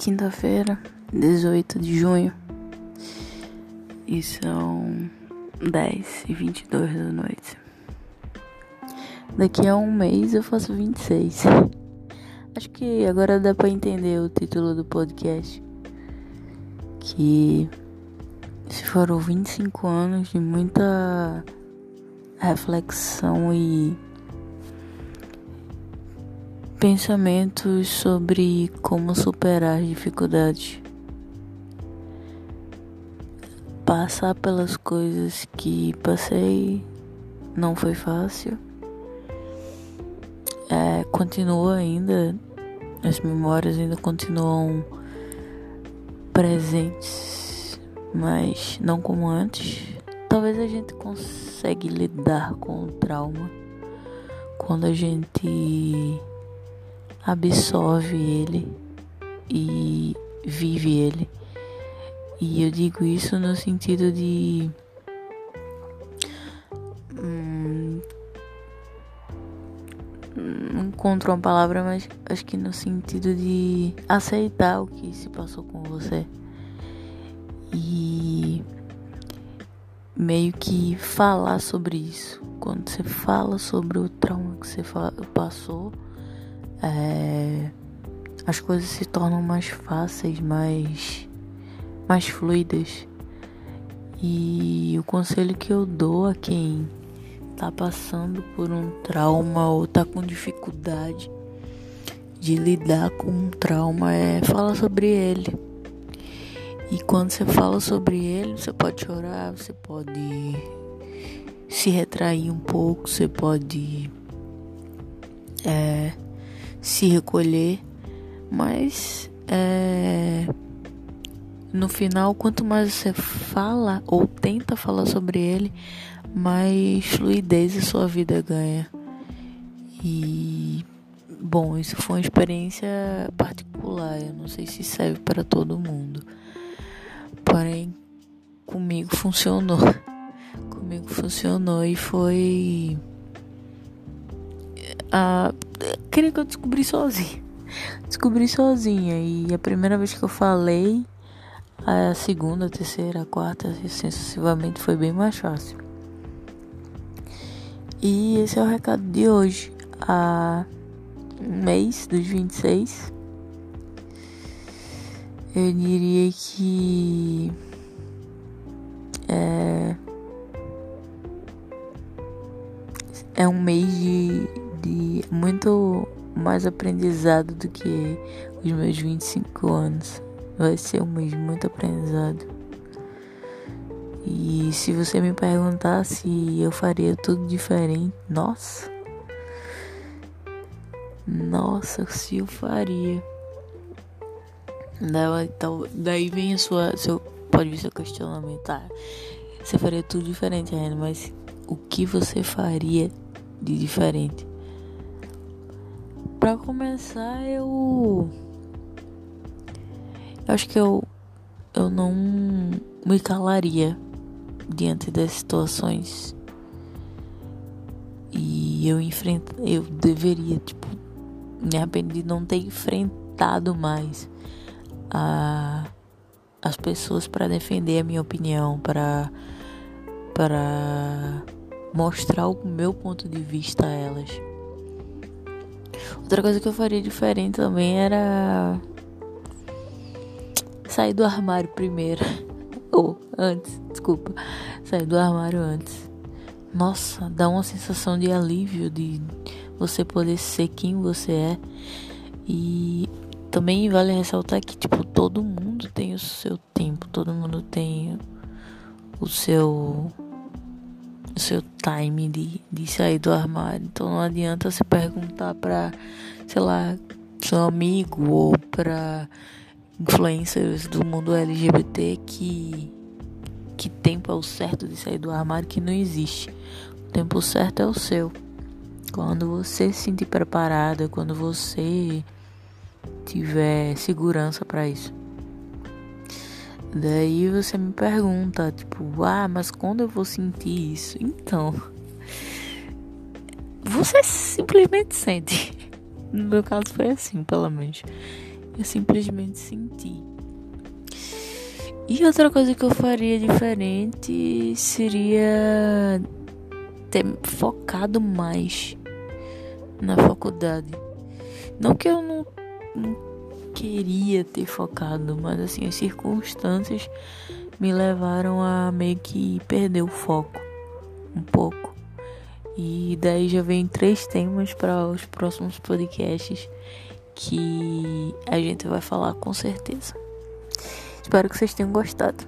quinta-feira, 18 de junho. E são 10 e 22 da noite. Daqui a um mês eu faço 26. Acho que agora dá pra entender o título do podcast. Que se foram 25 anos de muita reflexão e pensamentos sobre como superar as dificuldades. Passar pelas coisas que passei não foi fácil. É, continua ainda, as memórias ainda continuam presentes, mas não como antes. Talvez a gente consiga lidar com o trauma quando a gente absorve ele e vive ele. E eu digo isso no sentido de. Hum, não encontro uma palavra, mas acho que no sentido de aceitar o que se passou com você. E meio que falar sobre isso. Quando você fala sobre o trauma que você passou é, as coisas se tornam mais fáceis, mais, mais fluidas. E o conselho que eu dou a quem tá passando por um trauma ou tá com dificuldade de lidar com um trauma é falar sobre ele. E quando você fala sobre ele, você pode chorar, você pode se retrair um pouco, você pode é, se recolher, mas é, no final, quanto mais você fala ou tenta falar sobre ele, mais fluidez a sua vida ganha. E bom, isso foi uma experiência particular, eu não sei se serve para todo mundo. Porém, comigo funcionou. Comigo funcionou e foi a queria que eu descobri sozinha. Descobri sozinha. E a primeira vez que eu falei, a segunda, a terceira, a quarta, assim sucessivamente foi bem mais fácil. E esse é o recado de hoje. A mês dos 26. Eu diria que é, é um mês de de muito mais aprendizado do que os meus 25 anos. Vai ser um mês muito aprendizado. E se você me perguntar se eu faria tudo diferente, nossa. Nossa, se eu faria. Daí, vem a sua. Seu, pode vir seu questionamento. Ah, você faria tudo diferente mas o que você faria de diferente? Para começar, eu. Eu acho que eu. Eu não me calaria diante das situações. E eu enfrento. Eu deveria, tipo. Me arrependi de não ter enfrentado mais a, as pessoas para defender a minha opinião, para para mostrar o meu ponto de vista a elas. Outra coisa que eu faria diferente também era sair do armário primeiro. Ou oh, antes, desculpa. Sair do armário antes. Nossa, dá uma sensação de alívio de você poder ser quem você é. E também vale ressaltar que tipo todo mundo tem o seu tempo, todo mundo tem o seu o seu time de, de sair do armário. Então não adianta você perguntar para, sei lá, seu amigo ou para influencers do mundo LGBT que que tempo é o certo de sair do armário que não existe. O tempo certo é o seu. Quando você se sentir preparada, quando você tiver segurança para isso. Daí você me pergunta, tipo, ah, mas quando eu vou sentir isso? Então, você simplesmente sente. No meu caso foi assim, pelo menos. Eu simplesmente senti. E outra coisa que eu faria diferente seria ter focado mais na faculdade. Não que eu não, não queria ter focado, mas assim, as circunstâncias me levaram a meio que perder o foco um pouco. E daí já vem três temas para os próximos podcasts que a gente vai falar com certeza. Espero que vocês tenham gostado.